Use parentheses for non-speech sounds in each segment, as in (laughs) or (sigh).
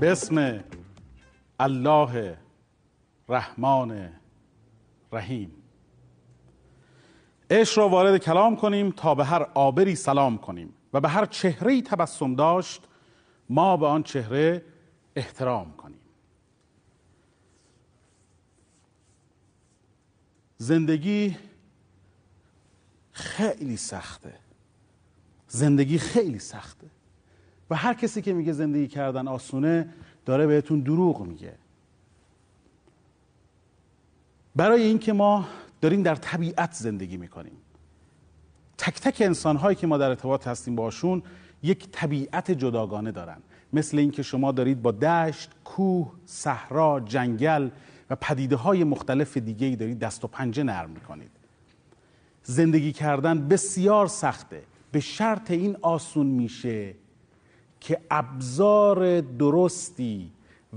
به اسم الله رحمان رحیم عشق را وارد کلام کنیم تا به هر آبری سلام کنیم و به هر چهره تبسم داشت ما به آن چهره احترام کنیم. زندگی خیلی سخته. زندگی خیلی سخته. و هر کسی که میگه زندگی کردن آسونه داره بهتون دروغ میگه. برای اینکه ما داریم در طبیعت زندگی می‌کنیم. تک تک انسان هایی که ما در ارتباط هستیم باشون یک طبیعت جداگانه دارن. مثل اینکه شما دارید با دشت، کوه، صحرا، جنگل و پدیده های مختلف دیگه ای دارید دست و پنجه نرم می‌کنید. زندگی کردن بسیار سخته. به شرط این آسون میشه که ابزار درستی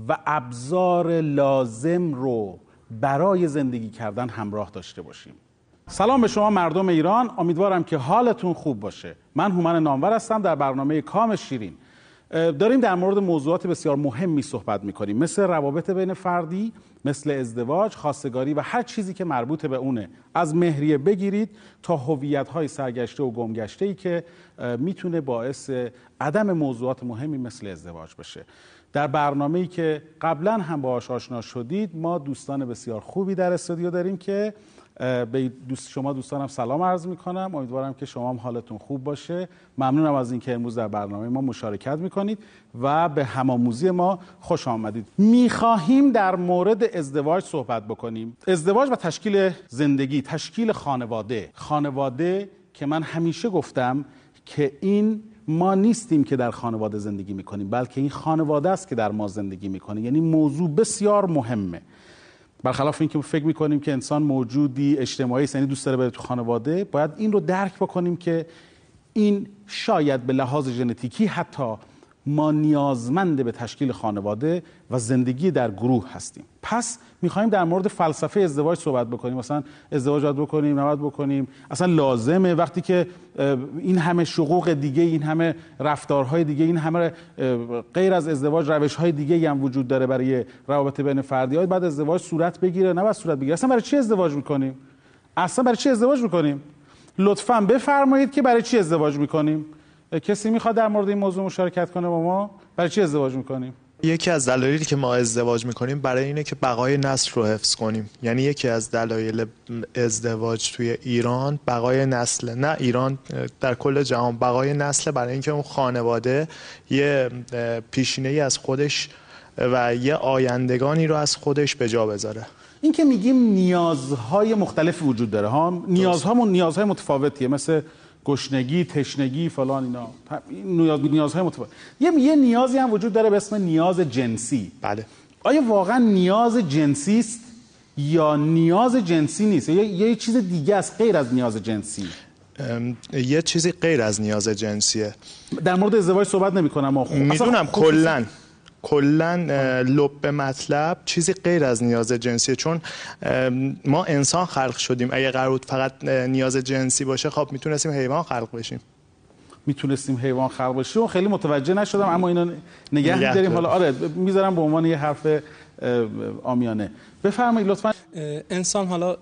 و ابزار لازم رو برای زندگی کردن همراه داشته باشیم. سلام به شما مردم ایران. امیدوارم که حالتون خوب باشه. من هومن نامور هستم در برنامه کام شیرین. داریم در مورد موضوعات بسیار مهمی صحبت می‌کنیم. مثل روابط بین فردی مثل ازدواج خواستگاری و هر چیزی که مربوط به اونه. از مهریه بگیرید تا هویت های سرگشته و گمگشته ای که می‌تونه باعث عدم موضوعات مهمی مثل ازدواج بشه. در برنامه ای که قبلا هم باهاش آشنا شدید ما دوستان بسیار خوبی در استودیو داریم که به دوست شما دوستانم سلام عرض می‌کنم. امیدوارم که شما هم حالتون خوب باشه. ممنونم از اینکه امروز در برنامه ما مشارکت می‌کنید و به همآموزی ما خوش آمدید. می‌خواهیم در مورد ازدواج صحبت بکنیم. ازدواج و تشکیل زندگی تشکیل خانواده. خانواده که من همیشه گفتم که این ما نیستیم که در خانواده زندگی می‌کنیم بلکه این خانواده است که در ما زندگی می‌کنه. یعنی موضوع بسیار مهمه. برخلاف اینکه فکر می‌کنیم که انسان موجودی اجتماعی یعنی دوست داره بره تو خانواده باید این رو درک بکنیم که این شاید به لحاظ ژنتیکی حتی ما نیازمند به تشکیل خانواده و زندگی در گروه هستیم. پس می‌خوایم در مورد فلسفه ازدواج صحبت بکنیم. مثلا ازدواج باید بکنیم نباید بکنیم. اصلا لازمه وقتی که این همه شقوق دیگه این همه رفتارهای دیگه این همه غیر از ازدواج روش های دیگه هم وجود داره برای روابط بین فردی. های بعد ازدواج صورت بگیره؟ نه صورت بگیره. اصلا برای چی ازدواج می‌کنیم؟ اصلا برای چی ازدواج می‌کنیم؟ لطفا بفرمایید که برای چی ازدواج می‌کنیم؟ کسی می‌خواد در مورد این موضوع مشارکت کنه با ما برای چی ازدواج می‌کنیم؟ یکی از دلایلی که ما ازدواج می‌کنیم برای اینه که بقای نسل رو حفظ کنیم. یعنی یکی از دلایل ازدواج توی ایران بقای نسل نه ایران در کل جهان بقای نسل برای اینکه اون خانواده یه پیشینه ای از خودش و یه آیندگانی رو از خودش به جا بذاره. این که میگیم نیازهای مختلفی وجود داره ها؟ نیازهامون نیازهای متفاوتیه. مثل گشنگی تشنگی فلان اینا. نیاز نیازهای متفاوت. یه یه نیازی هم وجود داره به اسم نیاز جنسی. بله. آیا واقعا نیاز جنسی است یا نیاز جنسی نیست؟ یا یه چیز دیگه است غیر از نیاز جنسی. یه چیزی غیر از نیاز جنسیه. در مورد ازدواج صحبت نمی کنم می‌دونم کلا. کلا لب مطلب چیزی غیر از نیاز جنسی چون ما انسان خلق شدیم. اگه قرار فقط نیاز جنسی باشه خب می‌تونستیم حیوان خلق بشیم. می‌تونستیم حیوان خلق بشیم. و خیلی متوجه نشدم اما اینو نگه میداریم. حالا آره می‌ذارم به عنوان یه حرف آمیانه. بفرمایید لطفا. انسان حالا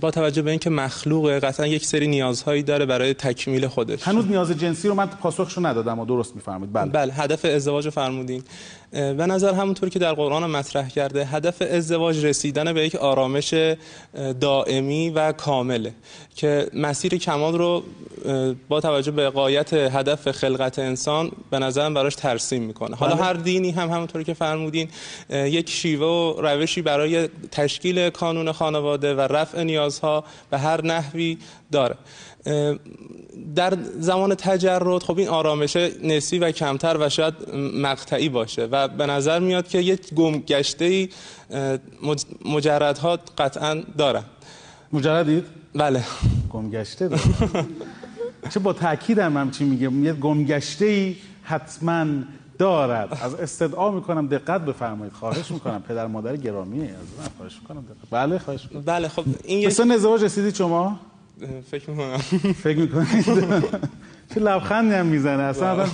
با توجه به اینکه مخلوق قطعا یک سری نیازهایی داره برای تکمیل خودش. هنوز نیاز جنسی رو من پاسخشو ندادم و درست میفرمایید. بله. بله هدف ازدواج فرمودین. به نظر همونطور که در قرآن مطرح کرده هدف ازدواج رسیدن به یک آرامش دائمی و کامله که مسیر کمال رو با توجه به قایت هدف خلقت انسان به نظر براش ترسیم می‌کنه حالا بله. هر دینی هم همونطور که فرمودین یک شیوه و روشی برای تشکیل کانون خانواده و رفع نیازها به هر نحوی داره در زمان تجرد خب این آرامش نسبی و کمتر و شاید مقطعی باشه و به نظر میاد که یک گمگشته مجردها قطعا دارن. مجردید؟ بله. گمگشته داره (laughs) چه با تاکید هم همچی میگه. یه گمگشته ای حتما دارد. از استدعا می‌کنم دقت بفرمایید. خواهش می‌کنم. پدر مادر گرامی از من خواهش می‌کنم دقت. بله خواهش می‌کنم. بله خب این سن ازدواج رسیدید شما؟ فکر می‌کنم. فکر می‌کنید (laughs) چه لبخندی هم می‌زنه. اصلا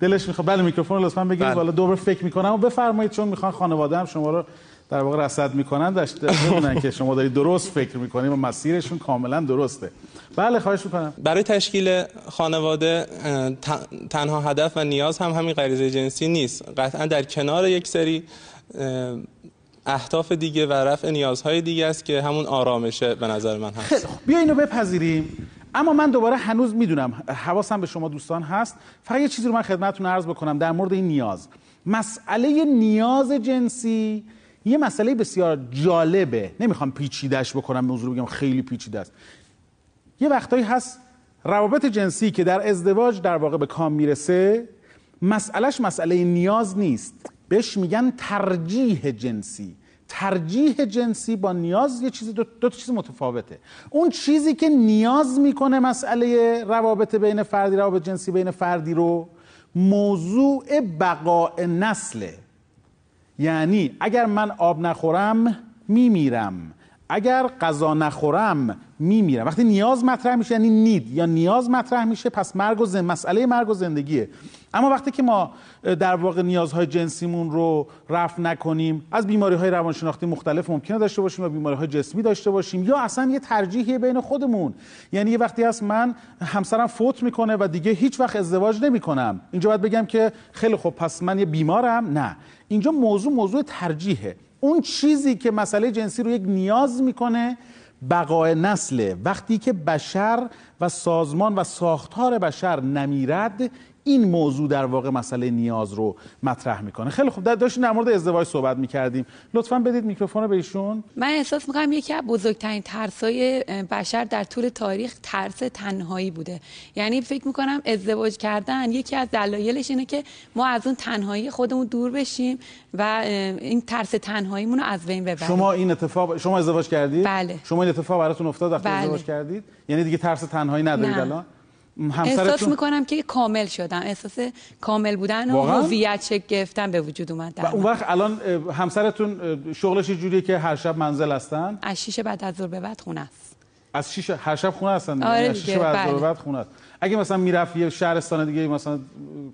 دلش می‌خواد. بله میکروفون لطفا بگیرید. بله. والا دوباره فکر می‌کنم و بفرمایید چون می‌خوان خانواده هم شما رو در واقع رصد می‌کنن. داشته که شما دارید درست فکر می‌کنید و مسیرشون کاملا درسته. بله خواهش می‌کنم. برای تشکیل خانواده تنها هدف و نیاز هم همین غریزه جنسی نیست. قطعا در کنار یک سری اهداف دیگه و رفع نیازهای دیگه است که همون آرامشه به نظر من هست. خوب بیا اینو بپذیریم. اما من دوباره هنوز می‌دونم حواسم به شما دوستان هست. فقط یه چیزی رو من خدمتتون عرض بکنم در مورد این نیاز. مسئله نیاز جنسی یه مسئله بسیار جالبه. نمی‌خوام پیچیدش بکنم موضوع بگم خیلی پیچیده است. یه وقتایی هست روابط جنسی که در ازدواج در واقع به کام می‌رسه مسئلهش مسئله نیاز نیست. بهش میگن ترجیح جنسی. ترجیح جنسی با نیاز یه چیزی دو, دو چیز متفاوته. اون چیزی که نیاز می‌کنه مسئله روابط بین فردی روابط جنسی بین فردی رو موضوع بقاء نسله. یعنی اگر من آب نخورم میمیرم. اگر غذا نخورم میمیرم. وقتی نیاز مطرح میشه یعنی نید یا نیاز مطرح میشه پس مرگ و زن... مسئله مرگ و زندگیه. اما وقتی که ما در واقع نیازهای جنسیمون رو رفع نکنیم از بیماری های روانشناختی مختلف ممکنه داشته باشیم یا بیماری های جسمی داشته باشیم یا اصلا یه ترجیحی بین خودمون. یعنی یه وقتی هست من همسرم فوت می‌کنه و دیگه هیچ وقت ازدواج نمی‌کنم. اینجا باید بگم که خیلی خب پس من یه بیمارم. نه. اینجا موضوع موضوع ترجیحه. اون چیزی که مسئله جنسی رو یک نیاز می‌کنه بقای نسله وقتی که بشر و سازمان و ساختار بشر نمیرد این موضوع در واقع مسئله نیاز رو مطرح می‌کنه. خیلی خوب. در- داشتیم در مورد ازدواج صحبت می‌کردیم. لطفا بدید میکروفون رو به ایشون. من احساس می‌کنم یکی از بزرگترین ترسای بشر در طول تاریخ ترس تنهایی بوده. یعنی فکر می‌کنم ازدواج کردن یکی از دلایلش اینه که ما از اون تنهایی خودمون دور بشیم و این ترس تنهاییمون رو از بین ببریم. شما این اتفاق شما ازدواج کردید؟ بله. شما این اتفاق براتون افتاد وقتی بله. ازدواج کردید؟ یعنی دیگه ترس تنهایی ندارید نه. الان احساس همسرتون می‌کنم که کامل شدم. احساس کامل بودن و؟ هویت شکل گرفتن به وجود اومد و اون. وقت الان همسرتون شغلش یه جوریه که هر شب منزل هستن؟ از شیش بعد از ظهر به بعد خونه است. از شیش هر شب خونه هستن. آره از شیش بعد از ظهر بله. بعد خونه است. اگه مثلا می‌رفت یه شهرستان دیگه مثلا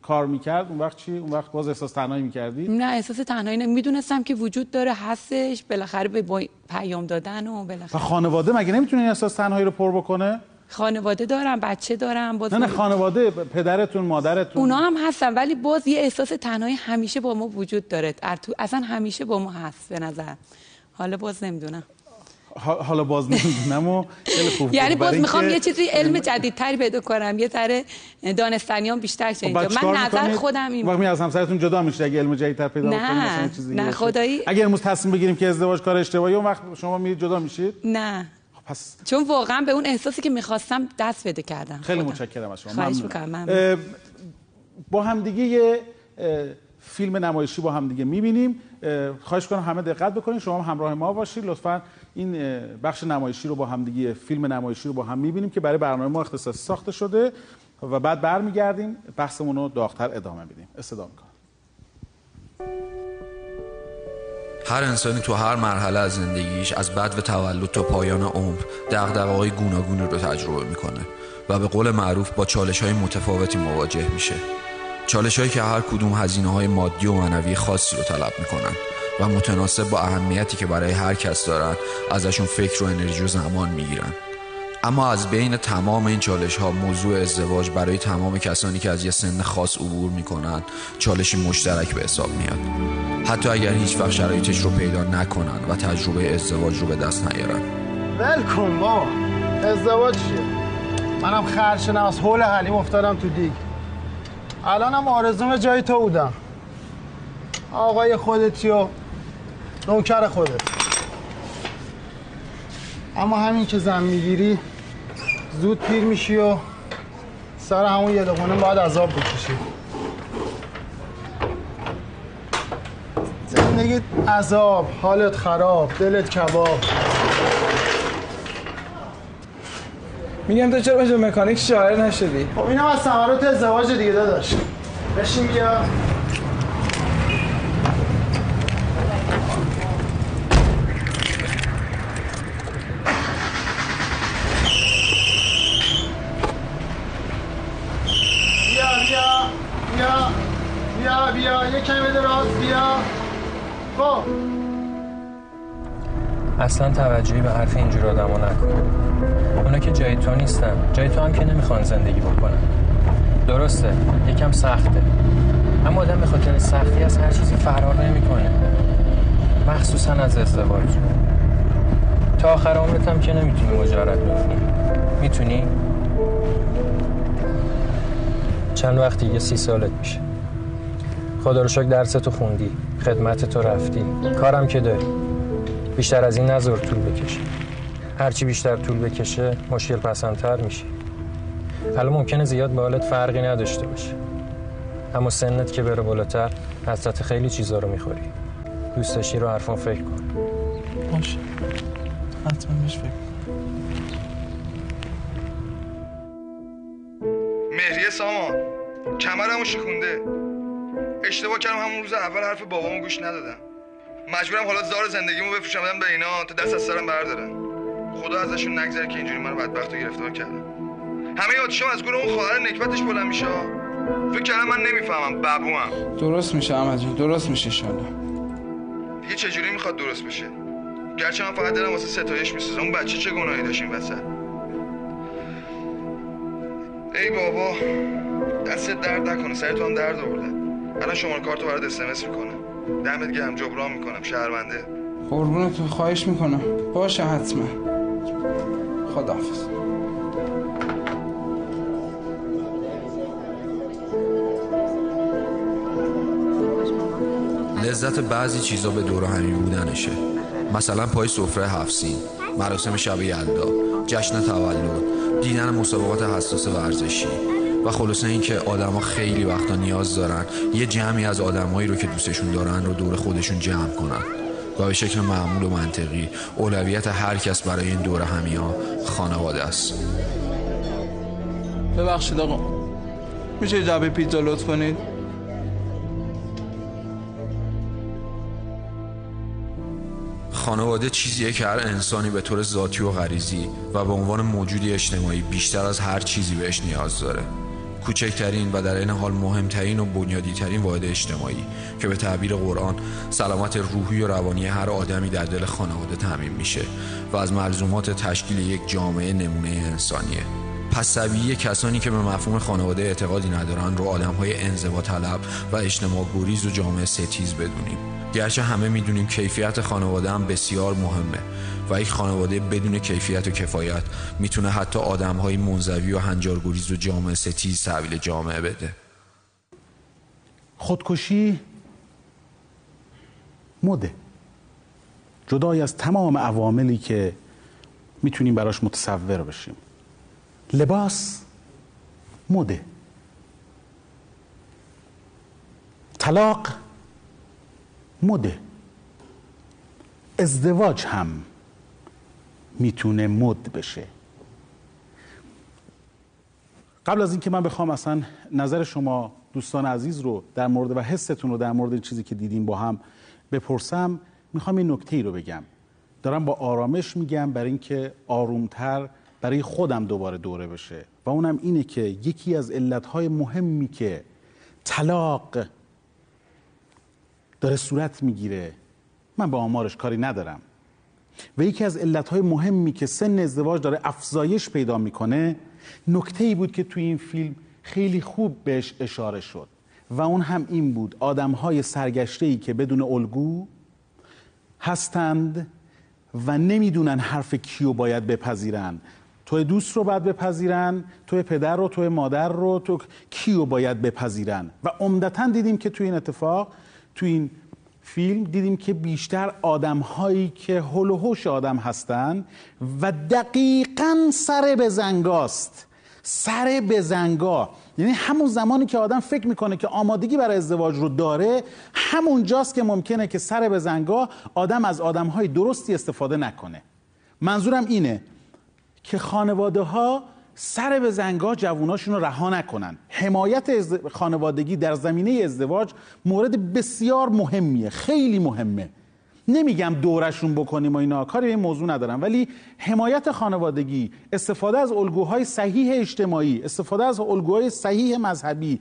کار می‌کرد اون وقت چی؟ اون وقت باز احساس تنهایی می‌کردی؟ نه احساس تنهایی نه. می‌دونستم که وجود داره هستش. بالاخره به پیام دادن و و بالاخره خانواده مگه نمی‌تونه این احساس تنهایی رو پر بکنه؟ خانواده دارم بچه دارم باز نه نه خانواده پدرتون مادرتون. اونا هم هستن ولی باز یه احساس تنهایی همیشه با ما وجود داره. در تو اصلا همیشه با ما هست به نظر. حالا باز نمی‌دونم. حالا باز نمی‌دونم و یعنی باز می‌خوام یه چیزی علم جدیدتری پیدا کنم یه ذره دانستنیام بیشتر شه خب اینجا. من نظر؟ خودم این وقت می از همسرتون جدا میشه اگه علم جدیدتر پیدا نه، بکنید مثلا یه چیز دیگه نه،. خدایی- اگه امروز تصمیم بگیریم که ازدواج کار اشتباهی اون وقت شما میرید جدا میشید؟ نه. پس چون واقعا به اون احساسی که می‌خواستم دست بده کردم. خیلی خودم. متشکرم از شما. ممنون. با همدیگه یه فیلم نمایشی با همدیگه می‌بینیم. خواهش کنم همه دقت بکنید شما هم همراه ما باشید. لطفا این بخش نمایشی رو با همدیگه فیلم نمایشی رو با هم می‌بینیم که برای برنامه ما اختصاصی ساخته شده و بعد برمیگردیم. بحثمون رو داغتر ادامه میدیم. استدام می‌کنم. هر انسانی تو هر مرحله از زندگیش از بد و تولد تا پایان عمر دغدغه‌های گوناگونی رو تجربه می‌کنه و به قول معروف با چالش های متفاوتی مواجه میشه. چالش هایی که هر کدوم هزینه های مادی و معنوی خاصی رو طلب می‌کنن و متناسب با اهمیتی که برای هر کس دارن ازشون فکر و انرژی و زمان می‌گیرن. اما از بین تمام این چالش ها موضوع ازدواج برای تمام کسانی که از یه سن خاص عبور می‌کنن چالشی مشترک به حساب میاد. حتی اگر هیچ وقت شرایطش رو پیدا نکنن و تجربه ازدواج رو به دست نیارن ول کن بابا ازدواج چیه؟ منم خرج شدم از حول حلیم افتادم تو دیگ. الانم آرزوم جای تو بودم. آقای خودتی و نوکر خودت. اما همین که زن می‌گیری زود پیر میشی و سر همون یه لقمه باید عذاب بکشی زندگیت عذاب حالت خراب دلت کباب. میگم تو چرا به مکانیک شاعر نشدی؟ خب اینم از ثمرات ازدواج دیگه داداش. بشین بیا بیا کمی بده بیا. خب. اصلا توجهی به حرف اینجور آدما نکن. اونا که جای تو نیستن. جای تو هم که نمی‌خوان زندگی بکنن. درسته یکم سخته. اما آدم به خاطر سختی از هر چیزی فرار نمی‌کنه. مخصوصا از ازدواج. تا آخر عمرت هم که نمی‌تونی مجرد بمونی می‌تونی؟ چند وقتی یه سی سالت میشه. خدا رو شکر درس تو خوندی. خدمت تو رفتی. کارم که داری. بیشتر از این نظر طول بکشه هرچی بیشتر طول بکشه مشکل پسندتر میشه. حالا ممکنه زیاد به حالت فرقی نداشته باشه. اما سنت که بره بالاتر حضرت خیلی چیزا رو می‌خوری. دوست داشتی رو حرفان فکر کن. باشه. حتما بهش فکر مهریه سامان کمرمو شکونده. اشتباه کردم همون روز اول حرف بابامو گوش ندادم. مجبورم حالا زار زندگیمو بفروشم بدم به اینا. تا دست از سرم بردارن خدا ازشون نگذره که اینجوری منو بدبختو گرفتار کردن. همه آتیشم از گور اون خواهر نکبتش بلند میشه. فکر کردم من نمی‌فهمم. ببوام درست میشه احمد جون. درست میشه انشالله. دیگه چجوری می‌خواد درست بشه؟ گرچه من فقط دلم واسه ستایش میسوزه. اون بچه چه گناهی داشت این وسط؟ ای بابا دستت درد نکنه. سر تو هم درد آورده. الان شماره کارتو برات اس می‌کنم. دمت گرم جبران می‌کنم شهرونده. قربونت تو خواهش می‌کنم. باشه حتما. خداحافظ. لذت بعضی چیزا به دور همی بودنشه. مثلا پای سفره هفسین مراسم شب یلدا جشن تولد دیدن مسابقات حساس ورزشی. و خلاصه اینکه آدما خیلی وقتا نیاز دارن یه جمعی از آدمایی رو که دوستشون دارن رو دور خودشون جمع کنن. و به شکل معمول و منطقی. اولویت هر کس برای این دور همی ها خانواده است. ببخشید آقا. میشه یه جعبه پیتزا لطف کنید؟ خانواده چیزیه که هر انسانی به طور ذاتی و غریزی و به عنوان موجودی اجتماعی بیشتر از هر چیزی بهش نیاز داره. کوچکترین و در این حال مهمترین و بنیادیترین واحد اجتماعی که به تعبیر قرآن سلامت روحی و روانی هر آدمی در دل خانواده تعمین میشه و از ملزومات تشکیل یک جامعه نمونه انسانیه. پس طبیعی کسانی که به مفهوم خانواده اعتقادی ندارن رو آدم های انزوا طلب و اجتماع گریز و جامعه ستیز بدونیم. گرچه همه می‌دونیم کیفیت خانواده هم بسیار مهمه و یک خانواده بدون کیفیت و کفایت می‌تونه حتی آدم های منزوی و هنجارگریز و جامعه ستیز تحویل جامعه بده. خودکشی مده. جدای از تمام عواملی که می‌تونیم براش متصور بشیم. لباس مده. طلاق مده. ازدواج هم می‌تونه مد بشه. قبل از اینکه من بخوام اصلا نظر شما دوستان عزیز رو در مورد و حستون رو در مورد چیزی که دیدیم با هم بپرسم می‌خوام این نکته ای رو بگم. دارم با آرامش میگم برای اینکه آرومتر برای خودم دوباره دوره بشه. و اونم اینه که یکی از علتهای مهمی که طلاق داره صورت می‌گیره. من با آمارش کاری ندارم. و یکی از علتهای مهمی که سن ازدواج داره افزایش پیدا می‌کنه نکته ای بود که توی این فیلم خیلی خوب بهش اشاره شد. و اون هم این بود آدم های سرگشته ای که بدون الگو هستند و نمی‌دونن حرف کیو باید بپذیرن. تو دوست رو باید بپذیرن تو پدر رو تو مادر رو تو کیو باید بپذیرن. و عمدتا دیدیم که توی این اتفاق توی این فیلم دیدیم که بیشتر آدم هایی که هل و آدم هستن و دقیقا سر به زنگاست. سر به زنگا. یعنی همون زمانی که آدم فکر می‌کنه که آمادگی برای ازدواج رو داره همون جاست که ممکنه که سر به زنگا آدم از آدم های درستی استفاده نکنه. منظورم اینه که خانواده ها سر به زنگا جووناشون رو رها نکنن حمایت. خانوادگی در زمینه ازدواج مورد بسیار مهمیه خیلی مهمه نمیگم دورشون بکنیم و اینا کاری به این موضوع ندارم ولی حمایت خانوادگی استفاده از الگوهای صحیح اجتماعی استفاده از الگوهای صحیح مذهبی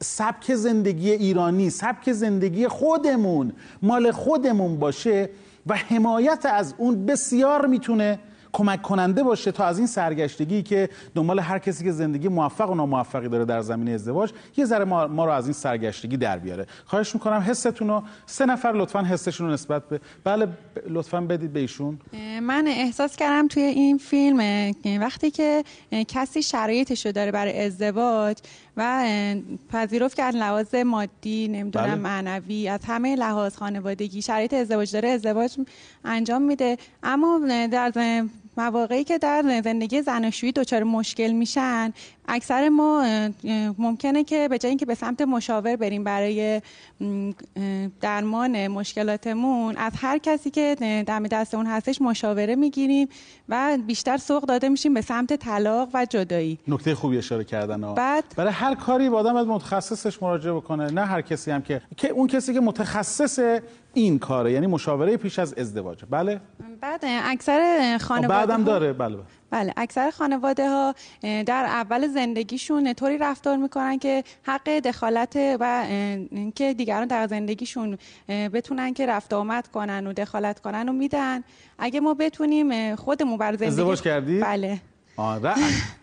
سبک زندگی ایرانی سبک زندگی خودمون مال خودمون باشه و حمایت از اون بسیار می‌تونه کمک کننده باشه تا از این سرگشتگی که دنبال هر کسی که زندگی موفق و ناموفقی داره در زمینه ازدواج یه ذره ما, ما رو از این سرگشتگی در بیاره. خواهش می‌کنم حستون رو سه نفر لطفا حسشون رو نسبت به بله لطفا بدید به ایشون. من احساس کردم توی این فیلم وقتی که کسی شرایطش رو داره برای ازدواج و پذیرفت که لحاظ مادی نمی‌دونم بله. معنوی از همه لحاظ خانوادگی شرایط ازدواج داره ازدواج انجام میده. اما در مواقعی که در زندگی زناشویی دچار مشکل میشن اکثر ما ممکنه که به جای اینکه به سمت مشاور بریم برای درمان مشکلاتمون از هر کسی که دم دست اون هستش مشاوره می‌گیریم و بیشتر سوق داده میشیم به سمت طلاق و جدایی. نکته خوبی اشاره کردن ها. بعد؟ برای هر کاری با آدم متخصصش مراجعه بکنه نه هر کسی هم که که اون کسی که متخصص این کاره یعنی مشاوره پیش از ازدواج. بله؟ بعد اکثر خانواده بعدم داره. بله بله. اکثر خانواده ها در اول زندگیشون طوری رفتار می‌کنن که حق دخالت و اینکه دیگران در زندگیشون بتونن که رفت آمد کنن و دخالت کنن و میدن. اگه ما بتونیم خودمون بر زندگی ازدواج کردی؟ بله. آره.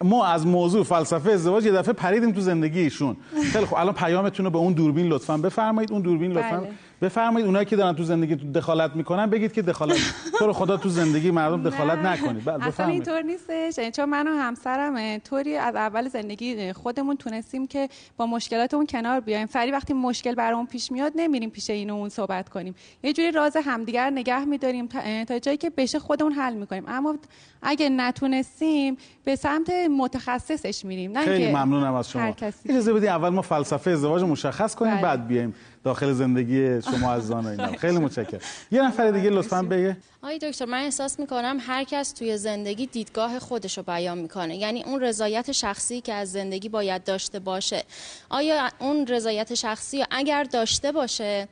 ما از موضوع فلسفه ازدواج یه دفعه پریدیم تو زندگیشون. خیلی خب الان پیامتون رو به اون دوربین لطفا بفرمایید. اون دوربین لطفا بله. بفرمایید اونایی که دارن تو زندگی تو دخالت می‌کنن بگید که دخالت (laughs) تو رو خدا تو زندگی مردم دخالت نکنید. بله اصلا اینطور نیستش. چون من و همسرم طوری از اول زندگی خودمون تونستیم که با مشکلاتمون کنار بیایم. سری وقتی مشکل برامون پیش میاد نمیریم پیش این اون صحبت کنیم. یه جوری راز همدیگر نگه میداریم تا جایی که بشه خودمون حل می‌کنیم. اما اگه نتونستیم به سمت متخصصش میریم. نه خیلی ممنونم از شما. اجازه بدید اول ما فلسفه ازدواج مشخص کنیم بله. بعد بیایم. داخل زندگی شما از اینا. خیلی متشکرم. یه نفر دیگه لطفا بگه. آقای دکتر من احساس می‌کنم هر کس توی زندگی دیدگاه خودش رو بیان می‌کنه. یعنی اون رضایت شخصی که از زندگی باید داشته باشه. آیا اون رضایت شخصی اگر داشته باشه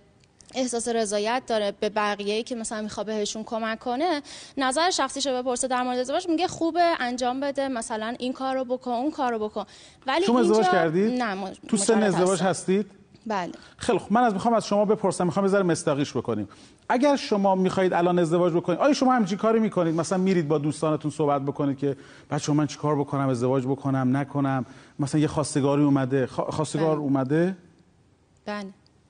احساس رضایت داره به بقیه که مثلا می‌خواد بهشون کمک کنه نظر شخصیش رو بپرسه در مورد ازدواج میگه خوبه انجام بده مثلا این کارو بکن اون کارو بکن. ولی شما ازدواج کردید؟ نه تو سن ازدواج هستید؟ بله. خیلی خوب. من از می‌خوام از شما بپرسم می‌خوام یه ذره مستاقیش بکنیم. اگر شما می‌خواهید الان ازدواج بکنید آیا شما همچین کاری می‌کنید؟ مثلا میرید با دوستانتون صحبت بکنید که بچه‌ها من چیکار بکنم؟ ازدواج بکنم؟ نکنم؟ مثلا یه خواستگاری اومده. خواستگار بله. اومده؟ بله.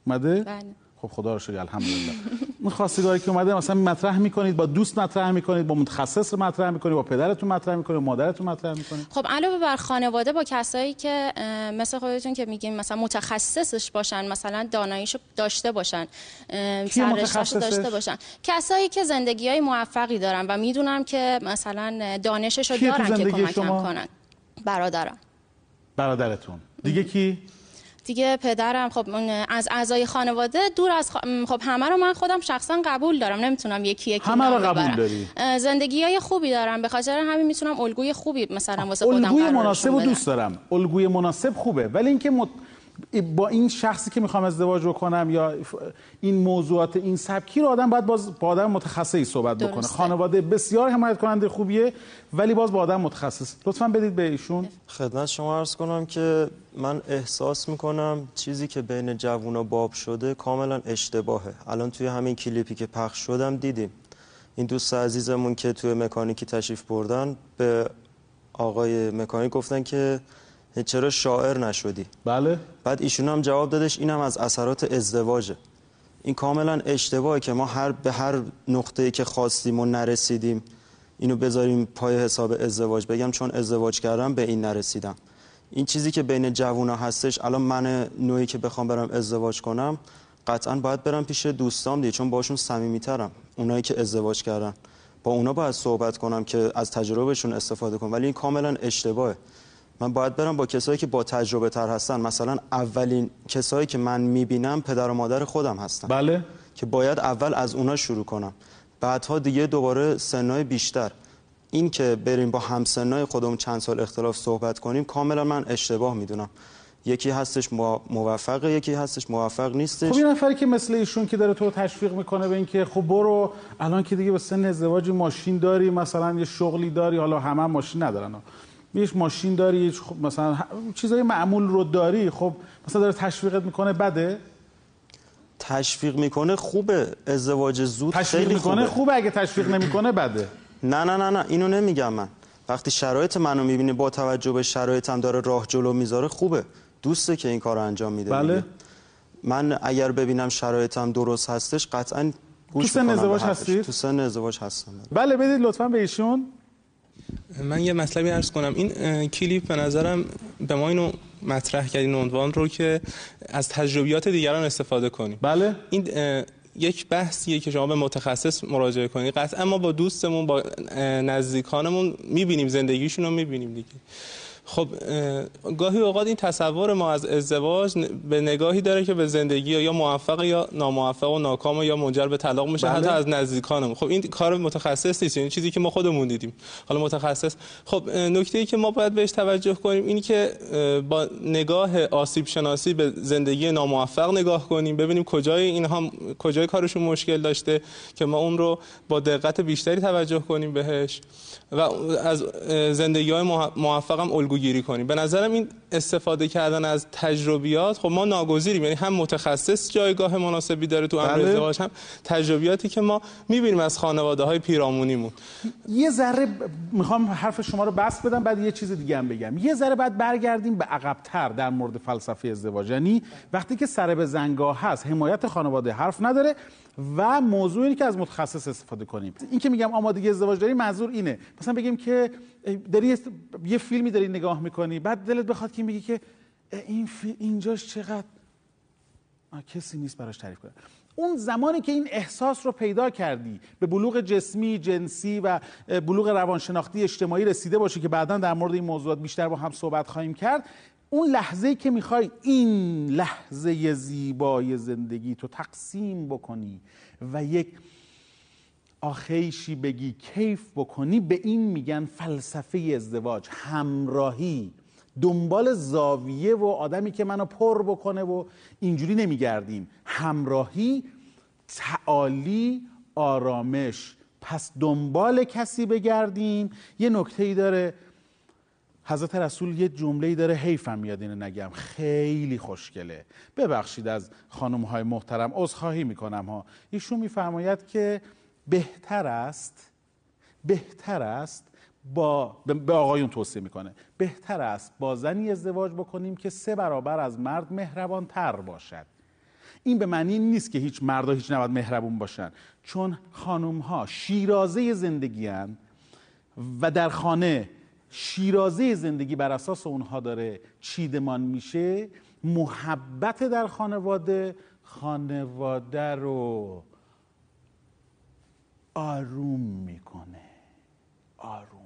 اومده؟ بله. خب خدا رو شکر الحمدلله. اون خواستگاری که اومده مثلا مطرح می‌کنید با دوست مطرح می‌کنید با متخصص مطرح می‌کنید با پدرتون مطرح می‌کنید مادرتون مطرح می‌کنید؟ خب علاوه بر خانواده با کسایی که مثل خودتون که میگیم مثلا متخصصش باشن مثلا داناییشو داشته باشن سررشتهشو داشته باشن. کسایی که زندگی های موفقی دارن و می‌دونم که مثلا دانششو دارن که کمکم کنن. برادرم برادرتون. دیگه کی؟ دیگه پدرم خب از اعضای خانواده دور از خب همه رو من خودم شخصا قبول دارم. نمی‌تونم یکی یکی همه رو قبول داری؟ زندگی های خوبی دارم. به خاطر همین می‌تونم الگوی خوبی مثلا واسه خودم الگوی مناسب رو دوست دارم. الگوی مناسب خوبه. ولی اینکه مت... با این شخصی که می‌خوام ازدواج بکنم یا این موضوعات این سبکی رو آدم باید باز با آدم متخصصی صحبت درسته. بکنه خانواده بسیار حمایت کننده خوبیه ولی باز با آدم متخصص. لطفا بدید به ایشون. خدمت شما عرض کنم که من احساس می‌کنم چیزی که بین جوونا باب شده کاملا اشتباهه. الان توی همین کلیپی که پخش شدم دیدیم. این دوست عزیزمون که توی مکانیکی تشریف بردن به آقای مکانیک گفتن که چرا شاعر نشدی؟ بله. بعد ایشون هم جواب دادش اینم از اثرات ازدواجه. این کاملا اشتباهه که ما هر به هر نقطه‌ای که خواستیم و نرسیدیم اینو بذاریم پای حساب ازدواج. بگم چون ازدواج کردم به این نرسیدم. این چیزی که بین جوونا هستش الان من نوعی که بخوام برم ازدواج کنم قطعا باید برم پیش دوستام دیگه چون باشون صمیمیترم. اونایی که ازدواج کردن. با اونا باید صحبت کنم که از تجربهشون استفاده کنم. ولی این کاملا اشتباهه. من باید برم با کسایی که با تجربه تر هستن. مثلا اولین کسایی که من می‌بینم پدر و مادر خودم هستن. بله. که باید اول از اونا شروع کنم. بعدها دیگه دوباره سنای بیشتر. این که بریم با همسنای خودمون چند سال اختلاف صحبت کنیم کاملا من اشتباه می‌دونم. یکی هستش موفق یکی هستش موفق نیستش. خب این نفری که مثل ایشون که داره تو تشویق می‌کنه به اینکه خب برو الان که دیگه به سن ازدواج ماشین داری مثلا یه شغلی داری حالا همه ماشین ندارن. یه ماشین داری خب مثلا چیزای معمول رو داری خب مثلا داره تشویقت می‌کنه بده؟ تشویق می‌کنه خوبه. ازدواج زود تشویق خیلی می‌کنه خوبه. خوبه اگه تشویق نمی‌کنه بده. (clears throat) نه نه نه نه اینو نمیگم من. وقتی شرایط منو می‌بینی با توجه به شرایطم داره راه جلو می‌ذاره خوبه. دوسته که این کار رو انجام میده بله. من اگر ببینم شرایطم درست هستش قطعا گوش تو سن ازدواج هستی؟ تو سن ازدواج هستم. بله بدید لطفا به ایشون. من یه مطلبی عرض کنم. این کلیپ به نظرم به ما اینو مطرح کردین عنوان رو که از تجربیات دیگران استفاده کنیم. بله. این یک بحثیه که شما به متخصص مراجعه کنید. قطعا ما با دوستمون با نزدیکانمون می‌بینیم زندگیشون رو می‌بینیم دیگه. خب گاهی اوقات این تصور ما از ازدواج به نگاهی داره که به زندگی یا موفق یا ناموفق و ناکام یا منجر به طلاق میشه بله. حتی از نزدیکانم خب این کار متخصص نیست این یعنی چیزی که ما خودمون دیدیم. حالا متخصص. خب نکته ای که ما باید بهش توجه کنیم اینی که با نگاه آسیب شناسی به زندگی ناموفق نگاه کنیم ببینیم کجای اینها کجای کارشون مشکل داشته که ما اون رو با دقت بیشتری توجه کنیم بهش. و از زندگی های موفق هم الگو گیری کنیم. به نظرم این استفاده کردن از تجربیات خب ما ناگزیریم یعنی هم متخصص جایگاه مناسبی داره تو امر بله. ازدواج هم تجربیاتی که ما می‌بینیم از خانواده های پیرامونیمون. یه ذره می‌خوام حرف شما رو بس بدم بعد یه چیز دیگه هم بگم. یه ذره بعد برگردیم به عقبتر در مورد فلسفه ازدواج. یعنی وقتی که سر به زنگاه هست حمایت خانواده حرف نداره و موضوع اینه که از متخصص استفاده کنیم. این که میگم آمادگی ازدواج داری منظور اینه. مثلا بگیم که داری یه فیلمی داری نگاه می‌کنی بعد دلت بخواد که میگی که این فی... اینجاش چقدر کسی نیست براش تعریف کنه اون زمانی که این احساس رو پیدا کردی به بلوغ جسمی جنسی و بلوغ روانشناختی اجتماعی رسیده باشی که بعدا در مورد این موضوعات بیشتر با هم صحبت خواهیم کرد اون لحظه که می‌خوای این لحظه زیبای زندگی تو تقسیم بکنی و یک آخیشی بگی کیف بکنی به این میگن فلسفه ازدواج همراهی. دنبال زاویه و آدمی که منو پر بکنه و اینجوری نمیگردیم. همراهی تعالی آرامش. پس دنبال کسی بگردیم. یه نکته ای داره حضرت رسول یه جمله داره حیفم میاد اینو نگم خیلی خوشگله. ببخشید از خانم های محترم عذرخواهی می‌کنم ها. ایشون میفرماید که بهتر است بهتر است با به آقایون توصیه می‌کنه بهتر است با زنی ازدواج بکنیم که سه برابر از مرد مهربان تر باشد. این به معنی نیست که هیچ مردا هیچ نباید مهربون باشن چون خانم ها شیرازه زندگی و در خانه شیرازه زندگی بر اساس اونها داره چیدمان میشه محبت در خانواده خانواده رو آروم می‌کنه. آروم.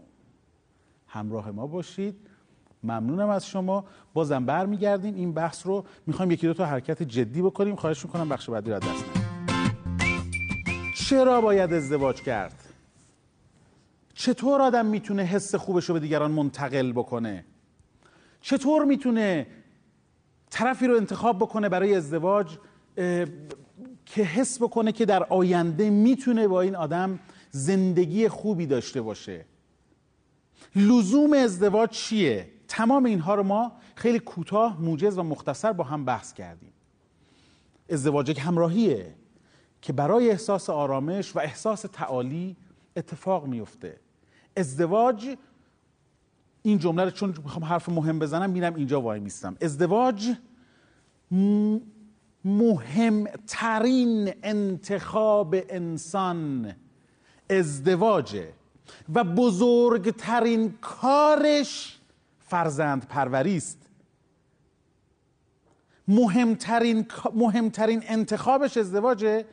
همراه ما باشید. ممنونم از شما. بازم برمیگردیم. این بحث رو می‌خوایم یکی دو تا حرکت جدی بکنیم. خواهش می‌کنم بخش بعدی رو دست چرا باید ازدواج کرد؟ چطور آدم می‌تونه حس خوبش رو به دیگران منتقل بکنه؟ چطور می‌تونه طرفی رو انتخاب بکنه برای ازدواج که حس بکنه که در آینده می‌تونه با این آدم زندگی خوبی داشته باشه؟ لزوم ازدواج چیه؟ تمام اینها رو ما خیلی کوتاه موجز و مختصر با هم بحث کردیم. ازدواج یک همراهیه که برای احساس آرامش و احساس تعالی اتفاق میفته. ازدواج این جمله رو چون می‌خوام حرف مهم بزنم میرم اینجا وای میستم. ازدواج مهمترین انتخاب انسان ازدواجه و بزرگترین کارش فرزند پروری است. مهمترین مهمترین انتخابش ازدواجه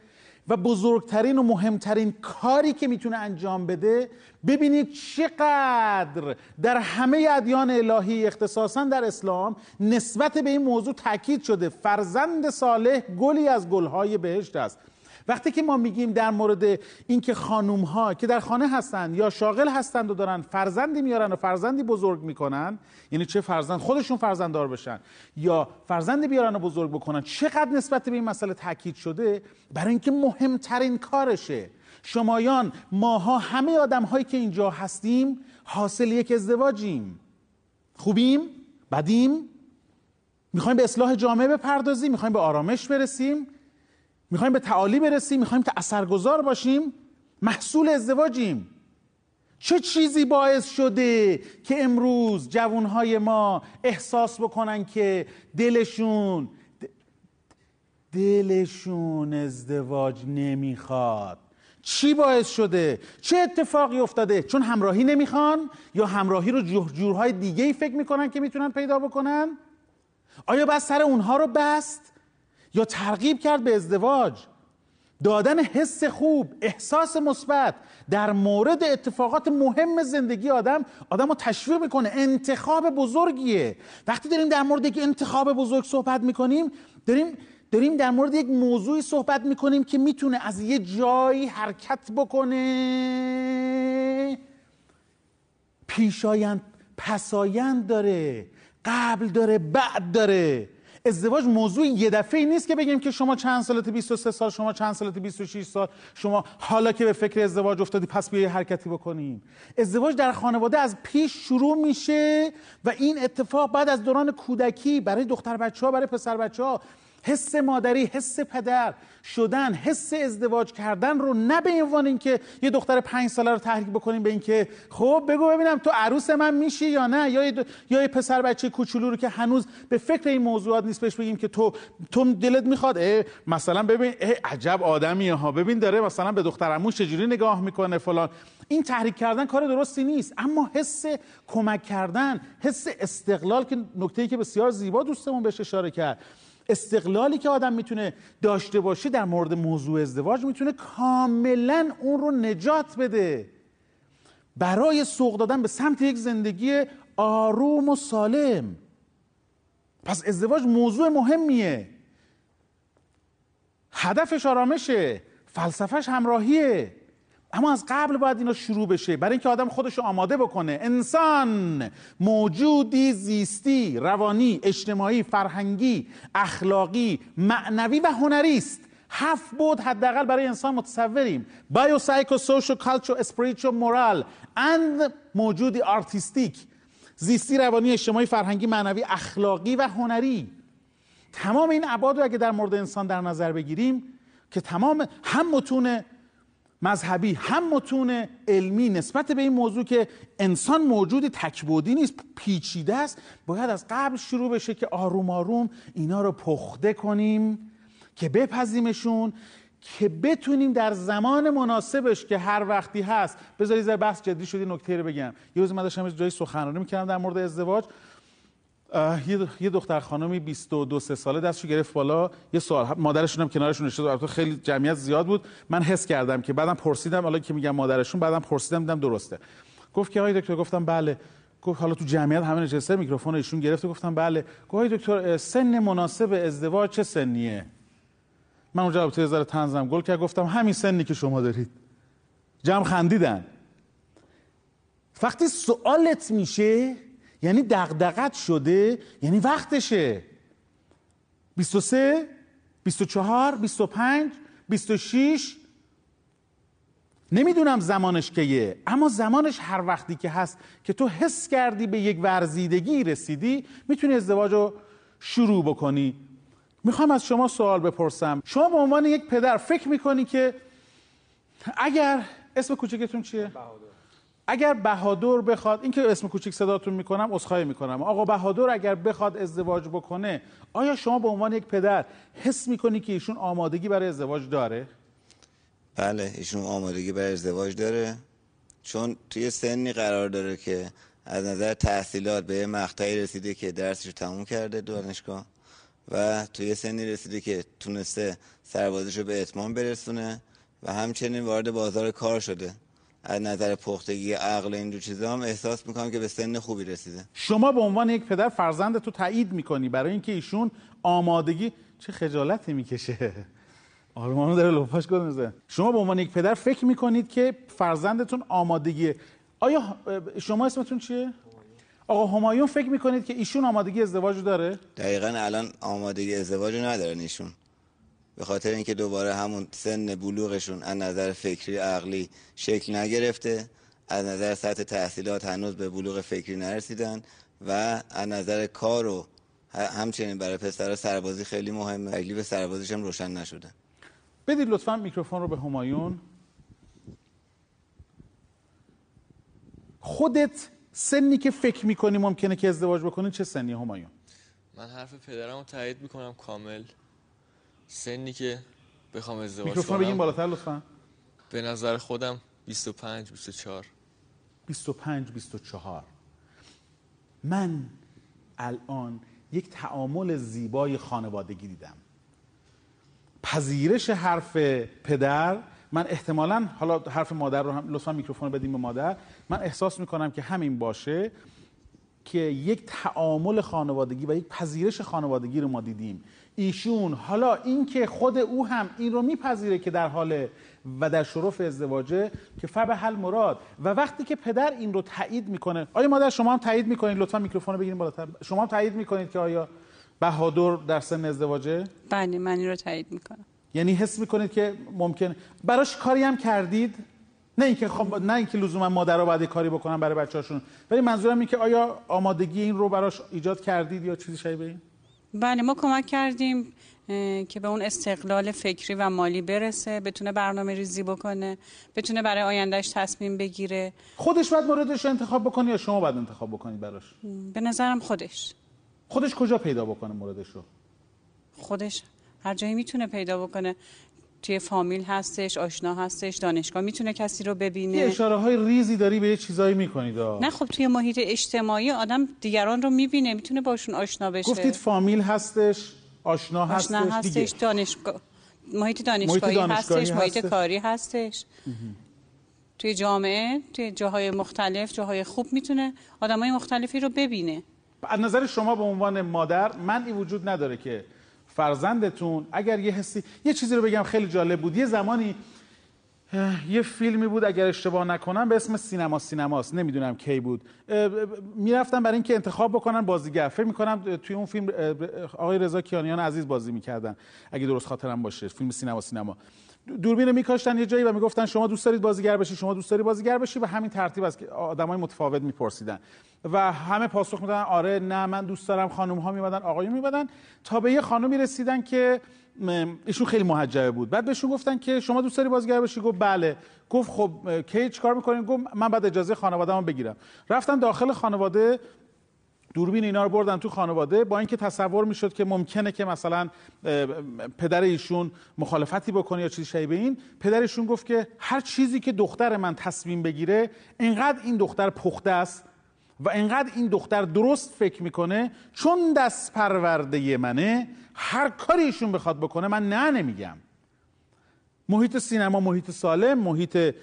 و بزرگترین و مهمترین کاری که می‌تونه انجام بده ببینید چقدر در همه ادیان الهی اختصاصا در اسلام نسبت به این موضوع تاکید شده. فرزند صالح گلی از گلهای بهشت است. وقتی که ما میگیم در مورد اینکه خانوم ها که در خانه هستند یا شاغل هستند و دارن فرزندی میارن و فرزندی بزرگ می‌کنن یعنی چه فرزند خودشون فرزنددار بشن یا فرزندی بیارن و بزرگ بکنن چقدر نسبت به این مسئله تاکید شده؟ برای اینکه مهمترین کارشه. شمایان ماها همه آدم هایی که اینجا هستیم حاصل یک ازدواجیم. خوبیم؟ بدیم؟ می‌خوایم به اصلاح جامعه بپردازیم؟ می‌خوایم به آرامش برسیم؟ می‌خوایم به تعالی برسیم می‌خوایم که اثرگذار باشیم محصول ازدواجیم. چه چیزی باعث شده که امروز جوانهای ما احساس بکنن که دلشون دلشون ازدواج نمی‌خواد؟ چی باعث شده؟ چه اتفاقی افتاده؟ چون همراهی نمی‌خوان یا همراهی رو جورهای دیگه ای فکر می‌کنن که می‌تونن پیدا بکنن؟ آیا بس سر اونها رو بست؟ یا ترغیب کرد به ازدواج. دادن حس خوب احساس مثبت. در مورد اتفاقات مهم زندگی آدم آدم رو تشویق می‌کنه. انتخاب بزرگیه. وقتی داریم در مورد یک انتخاب بزرگ صحبت می‌کنیم داریم داریم در مورد یک موضوعی صحبت می‌کنیم که می‌تونه از یه جایی حرکت بکنه. پیشایند پسایند داره قبل داره بعد داره. ازدواج موضوع یه دفعه ای نیست که بگیم که شما چند سالت 23 سال شما چند سالت 26 سال شما حالا که به فکر ازدواج افتادی پس بیا حرکتی بکنیم ازدواج در خانواده از پیش شروع میشه و این اتفاق بعد از دوران کودکی برای دختر بچه ها برای پسر بچه ها حس مادری حس پدر شدن حس ازدواج کردن رو نه به عنوان اینکه یه دختر پنج ساله رو تحریک بکنیم به اینکه خب بگو ببینم تو عروس من میشی یا نه؟ یا یه, یا یه پسر بچه کوچولو رو که هنوز به فکر این موضوعات نیست بهش بگیم که تو تو دلت می‌خواد؟ مثلا ببین عجب آدمیه ها. ببین داره مثلا به دختر عمو چجوری نگاه می‌کنه فلان. این تحریک کردن کار درستی نیست. اما حس کمک کردن حس استقلال که نکته‌ای که بسیار زیبا دوستمون بهش اشاره کرد. استقلالی که آدم می‌تونه داشته باشه در مورد موضوع ازدواج می‌تونه کاملا اون رو نجات بده. برای سوق دادن به سمت یک زندگی آروم و سالم. پس ازدواج موضوع مهمیه. هدفش آرامشه فلسفهش همراهیه. اما از قبل باید اینا شروع بشه. برای اینکه آدم خودش رو آماده بکنه. انسان موجودی زیستی روانی اجتماعی فرهنگی اخلاقی معنوی و هنری است هفت بود حداقل برای انسان متصوریم. بایو سایکو سوشو کالچو اسپریچو مورال اند موجودی artistic. زیستی روانی اجتماعی فرهنگی معنوی اخلاقی و هنری. تمام این ابعاد رو اگه در مورد انسان در نظر بگیریم که تمام هم متون مذهبی هم متون علمی نسبت به این موضوع که انسان موجود تک‌بعدی نیست پیچیده است. باید از قبل شروع بشه که آروم آروم اینا رو پخته کنیم که بپذیریمشون که بتونیم در زمان مناسبش که هر وقتی هست بذاری زر بحث جدی شدی نکته رو بگم. یه روز من داشتم جای سخنرانی می‌کردم در مورد ازدواج. یه دختر خانمی 22 سه ساله دستشو گرفت بالا. یه سوال مادرشون هم کنارشون نشسته خیلی جمعیت زیاد بود. من حس کردم که بعدم پرسیدم حالا که میگم مادرشون بعدم پرسیدم دیدم درسته. گفت که آقای دکتر گفتم بله. گفت حالا تو جمعیت همه نشسته میکروفون ایشون گرفت گفتم بله. گفت دکتر سن مناسب ازدواج چه سنیه؟ من اونجا البته ذره تنزم گل کرد. گفتم همین سنی که شما دارید. جمع خندیدن. وقتی سوالت میشه یعنی دغدغت شده یعنی وقتشه. 23 24 25 26 نمی‌دونم زمانش کیه اما زمانش هر وقتی که هست که تو حس کردی به یک ورزیدگی رسیدی می‌تونی ازدواج رو شروع بکنی. می‌خوام از شما سوال بپرسم. شما به عنوان یک پدر فکر می‌کنی که اگر اسم کوچکتون چیه؟ اگر بهادر بخواد این که اسم کوچیک صداتون می‌کنم عذرخواهی می‌کنم. آقا بهادر اگر بخواد ازدواج بکنه آیا شما به عنوان یک پدر حس می‌کنی که ایشون آمادگی برای ازدواج داره؟ بله ایشون آمادگی برای ازدواج داره. چون توی سنی قرار داره که از نظر تحصیلات به مقطعی رسیده که درسش تموم کرده دانشگاه و توی سنی رسیده که تونسته سربازش رو به اتمام برسونه و همچنین وارد بازار کار شده. از نظر پختگی عقل اینجور چیزا هم احساس می‌کنم که به سن خوبی رسیده. شما به عنوان یک پدر فرزند تو تایید می‌کنی. برای اینکه ایشون آمادگی چه خجالتی می‌کشه. آرمانو داره لپاش گل شما به عنوان یک پدر فکر می‌کنید که فرزندتون آمادگی آیا شما اسمتون چیه؟ آقا همایون فکر می‌کنید که ایشون آمادگی ازدواج داره؟ دقیقا الان آمادگی ازدواج ندارن ایشون. به خاطر اینکه دوباره همون سن بلوغشون از نظر فکری عقلی شکل نگرفته از نظر سطح تحصیلات هنوز به بلوغ فکری نرسیدن و از نظر کار و همچنین برای پسر سربازی خیلی مهمه. تکلیف سربازیش هم روشن نشده بدید لطفا میکروفون رو به همایون. خودت سنی که فکر می‌کنی ممکنه که ازدواج بکنی چه سنی همایون؟ من حرف پدرم رو تایید می‌کنم کامل. سنی که بخوام ازدواج میکروفون بگیم بالاتر لطفا. به نظر خودم 25 24 25 24 من الان یک تعامل زیبای خانوادگی دیدم. پذیرش حرف پدر من احتمالا حالا حرف مادر رو هم لطفا میکروفون بدیم به مادر. من احساس می‌کنم که همین باشه که یک تعامل خانوادگی و یک پذیرش خانوادگی رو ما دیدیم. ایشون حالا اینکه خود او هم این رو میپذیره که در حال و در شرف ازدواجه که فب حل مراد و وقتی که پدر این رو تایید می‌کنه آیا مادر شما هم تایید می‌کنید؟ لطفا میکروفون رو بگیریم بالاتر. شما هم تایید می‌کنید که آیا بهادر در سن ازدواجه؟ بله من این رو تایید می‌کنم. یعنی حس می‌کنید که ممکن براش کاری هم کردید؟ نه اینکه خب نه اینکه لزوما مادرها باید کاری بکنن برای بچه‌هاشون. ولی منظورم اینه که آیا آمادگی این رو براش ایجاد کردید یا چیزی شبیه این؟ بله ما کمک کردیم که به اون استقلال فکری و مالی برسه بتونه برنامه ریزی بکنه بتونه برای آیندهش تصمیم بگیره. خودش باید موردش انتخاب بکنه یا شما باید انتخاب بکنید براش؟ به نظرم خودش. خودش کجا پیدا بکنه موردش رو؟ خودش هر جایی می‌تونه پیدا بکنه. توی فامیل هستش آشنا هستش دانشگاه می‌تونه کسی رو ببینه. یه اشاره های ریزی داری به یه چیزایی می‌کنید نه خب توی محیط اجتماعی آدم دیگران رو می‌بینه می‌تونه باشون آشنا بشه. گفتید فامیل هستش آشنا, آشنا هستش, هستش دیگه. دانشگاه محیط دانشگاهی, محیط دانشگاهی هستش محیط هستش. کاری هستش. توی جامعه توی جاهای مختلف جاهای خوب می‌تونه آدمای مختلفی رو ببینه. از نظر شما به عنوان مادر من این وجود نداره که فرزندتون اگر یه حسی یه چیزی رو بگم خیلی جالب بود. یه زمانی یه فیلمی بود اگر اشتباه نکنم به اسم سینما سینماست. نمی‌دونم کی بود. اه، می‌رفتن برای اینکه انتخاب بکنن بازیگر. فکر می‌کنم توی اون فیلم آقای رضا کیانیان عزیز بازی می‌کردن. اگه درست خاطرم باشه فیلم سینما سینما. دوربین میکاشتن یه جایی و می‌گفتن شما دوست دارید بازیگر بشی شما دوست داری بازیگر بشی و همین ترتیب که آدمای متفاوت میپرسیدن. و همه پاسخ می‌دادن آره نه من دوست دارم خانم ها میمدن آقایون میمدن تا به یه خانمی رسیدن که ایشون خیلی محجبه بود. بعد بهشون گفتن که شما دوست داری بازیگر بشی؟ گفت بله. گفت خب کی چیکار می‌کنین؟ گفت من بعد اجازه خانواده‌مو بگیرم. رفتن داخل خانواده دوربین اینا رو بردن تو خانواده با اینکه تصور می‌شد که ممکنه که مثلا پدر ایشون مخالفتی بکنه یا چیزی شبیه این پدر ایشون گفت که هر چیزی که دختر من تصمیم بگیره اینقدر این دختر پخته است و اینقدر این دختر درست فکر می‌کنه چون دست پرورده منه هر کاری ایشون بخواد بکنه من نه نمیگم. محیط سینما محیط سالم محیط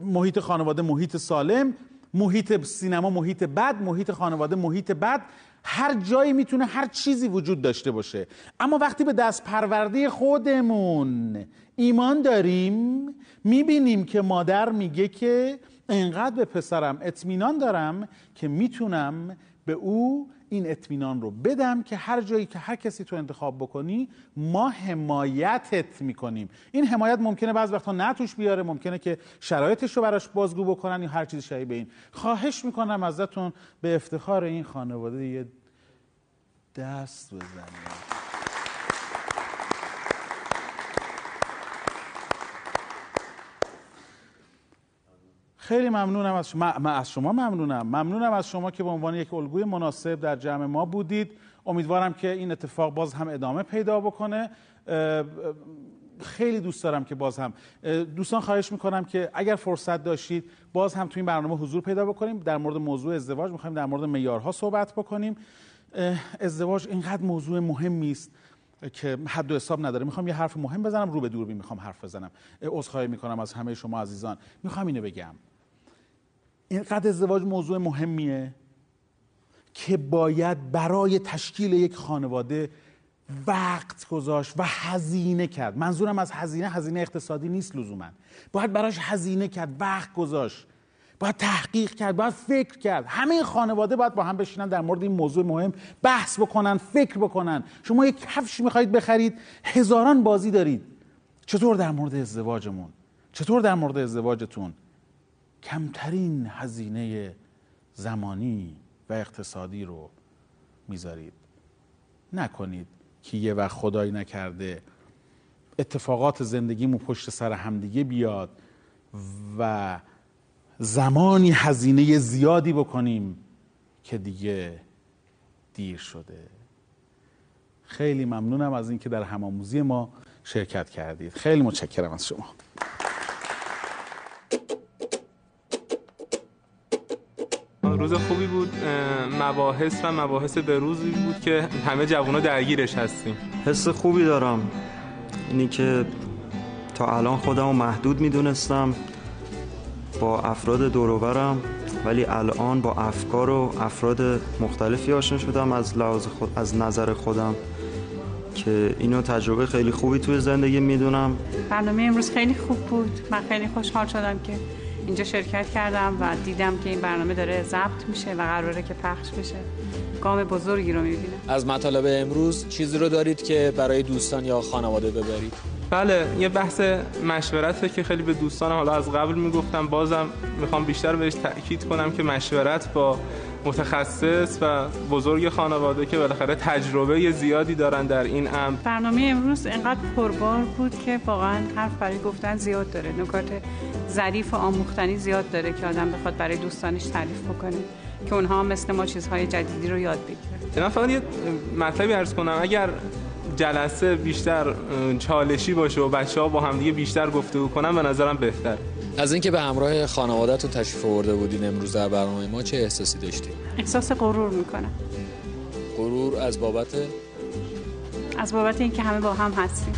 محیط خانواده محیط سالم محیط سینما محیط بد محیط خانواده محیط بد هر جایی می‌تونه هر چیزی وجود داشته باشه. اما وقتی به دست پرورده خودمون ایمان داریم می‌بینیم که مادر میگه که انقدر به پسرم اطمینان دارم که می‌تونم به او این اطمینان رو بدم که هر جایی که هر کسی تو انتخاب بکنی ما حمایتت می‌کنیم. این حمایت ممکنه بعض وقتا نه توش بیاره ممکنه که شرایطش رو براش بازگو بکنن یا هر چیز شبیه این. خواهش می‌کنم ازتون به افتخار این خانواده یه دست بزنید. خیلی ممنونم از شما. من از شما ممنونم. ممنونم از شما که به عنوان یک الگوی مناسب در جمع ما بودید. امیدوارم که این اتفاق باز هم ادامه پیدا بکنه. خیلی دوست دارم که باز هم دوستان خواهش می‌کنم که اگر فرصت داشتید باز هم تو این برنامه حضور پیدا بکنیم. در مورد موضوع ازدواج می‌خوایم در مورد معیارها صحبت بکنیم. ازدواج اینقدر موضوع مهمی است که حد و حساب نداره. می‌خوام یه حرف مهم بزنم رو به دوربین می‌خوام حرف بزنم. اه، عذرخواهی می‌کنم از همه شما عزیزان. می‌خوام اینو بگم. اینقدر ازدواج موضوع مهمیه که باید برای تشکیل یک خانواده وقت گذاشت و هزینه کرد. منظورم از هزینه هزینه اقتصادی نیست لزوما. باید براش هزینه کرد وقت گذاشت. باید تحقیق کرد باید فکر کرد. همه خانواده باید با هم بشینن در مورد این موضوع مهم بحث بکنن فکر بکنن. شما یک کفش می‌خواهید بخرید هزاران بازی دارید. چطور در مورد ازدواجمون؟ چطور در مورد ازدواجتون؟ کمترین هزینه زمانی و اقتصادی رو می‌ذارید. نکنید که یه وقت خدایی نکرده اتفاقات زندگیمون پشت سر همدیگه بیاد و زمانی هزینه زیادی بکنیم که دیگه دیر شده. خیلی ممنونم از اینکه در همآموزی ما شرکت کردید. خیلی متشکرم از شما. روز خوبی بود مباحث و مباحث به روزی بود که همه جوونا درگیرش هستیم. حس خوبی دارم. اینی که تا الان خودم محدود می‌دونستم. با افراد دوروبرم ولی الان با افکار و افراد مختلفی آشنا شدم از لحاظ خود از نظر خودم که اینو تجربه خیلی خوبی توی زندگی می‌دونم. برنامه امروز خیلی خوب بود. من خیلی خوشحال شدم که اینجا شرکت کردم و دیدم که این برنامه داره ضبط میشه و قراره که پخش بشه. گام بزرگی رو می‌بینم. از مطالب امروز چیزی رو دارید که برای دوستان یا خانواده ببرید؟ بله یه بحث مشورته که خیلی به دوستان حالا از قبل می‌گفتم بازم می‌خوام بیشتر بهش تاکید کنم که مشورت با متخصص و بزرگ خانواده که بالاخره تجربه زیادی دارن در این امر. برنامه امروز اینقدر پربار بود که واقعا حرف برای گفتن زیاد داره. نکات ظریف و آموختنی زیاد داره که آدم بخواد برای دوستانش تعریف بکنه که اونها مثل ما چیزهای جدیدی رو یاد بگیرن. من فقط یه مطلبی عرض کنم. اگر جلسه بیشتر چالشی باشه و بچه ها با همدیگه بیشتر گفتگو کنن به نظرم بهتر. از اینکه به همراه خانوادهتون تشریف آورده بودین امروز در برنامه ما چه احساسی داشتید احساس غرور می‌کنم. غرور از بابت؟ از بابت اینکه همه با هم هستیم.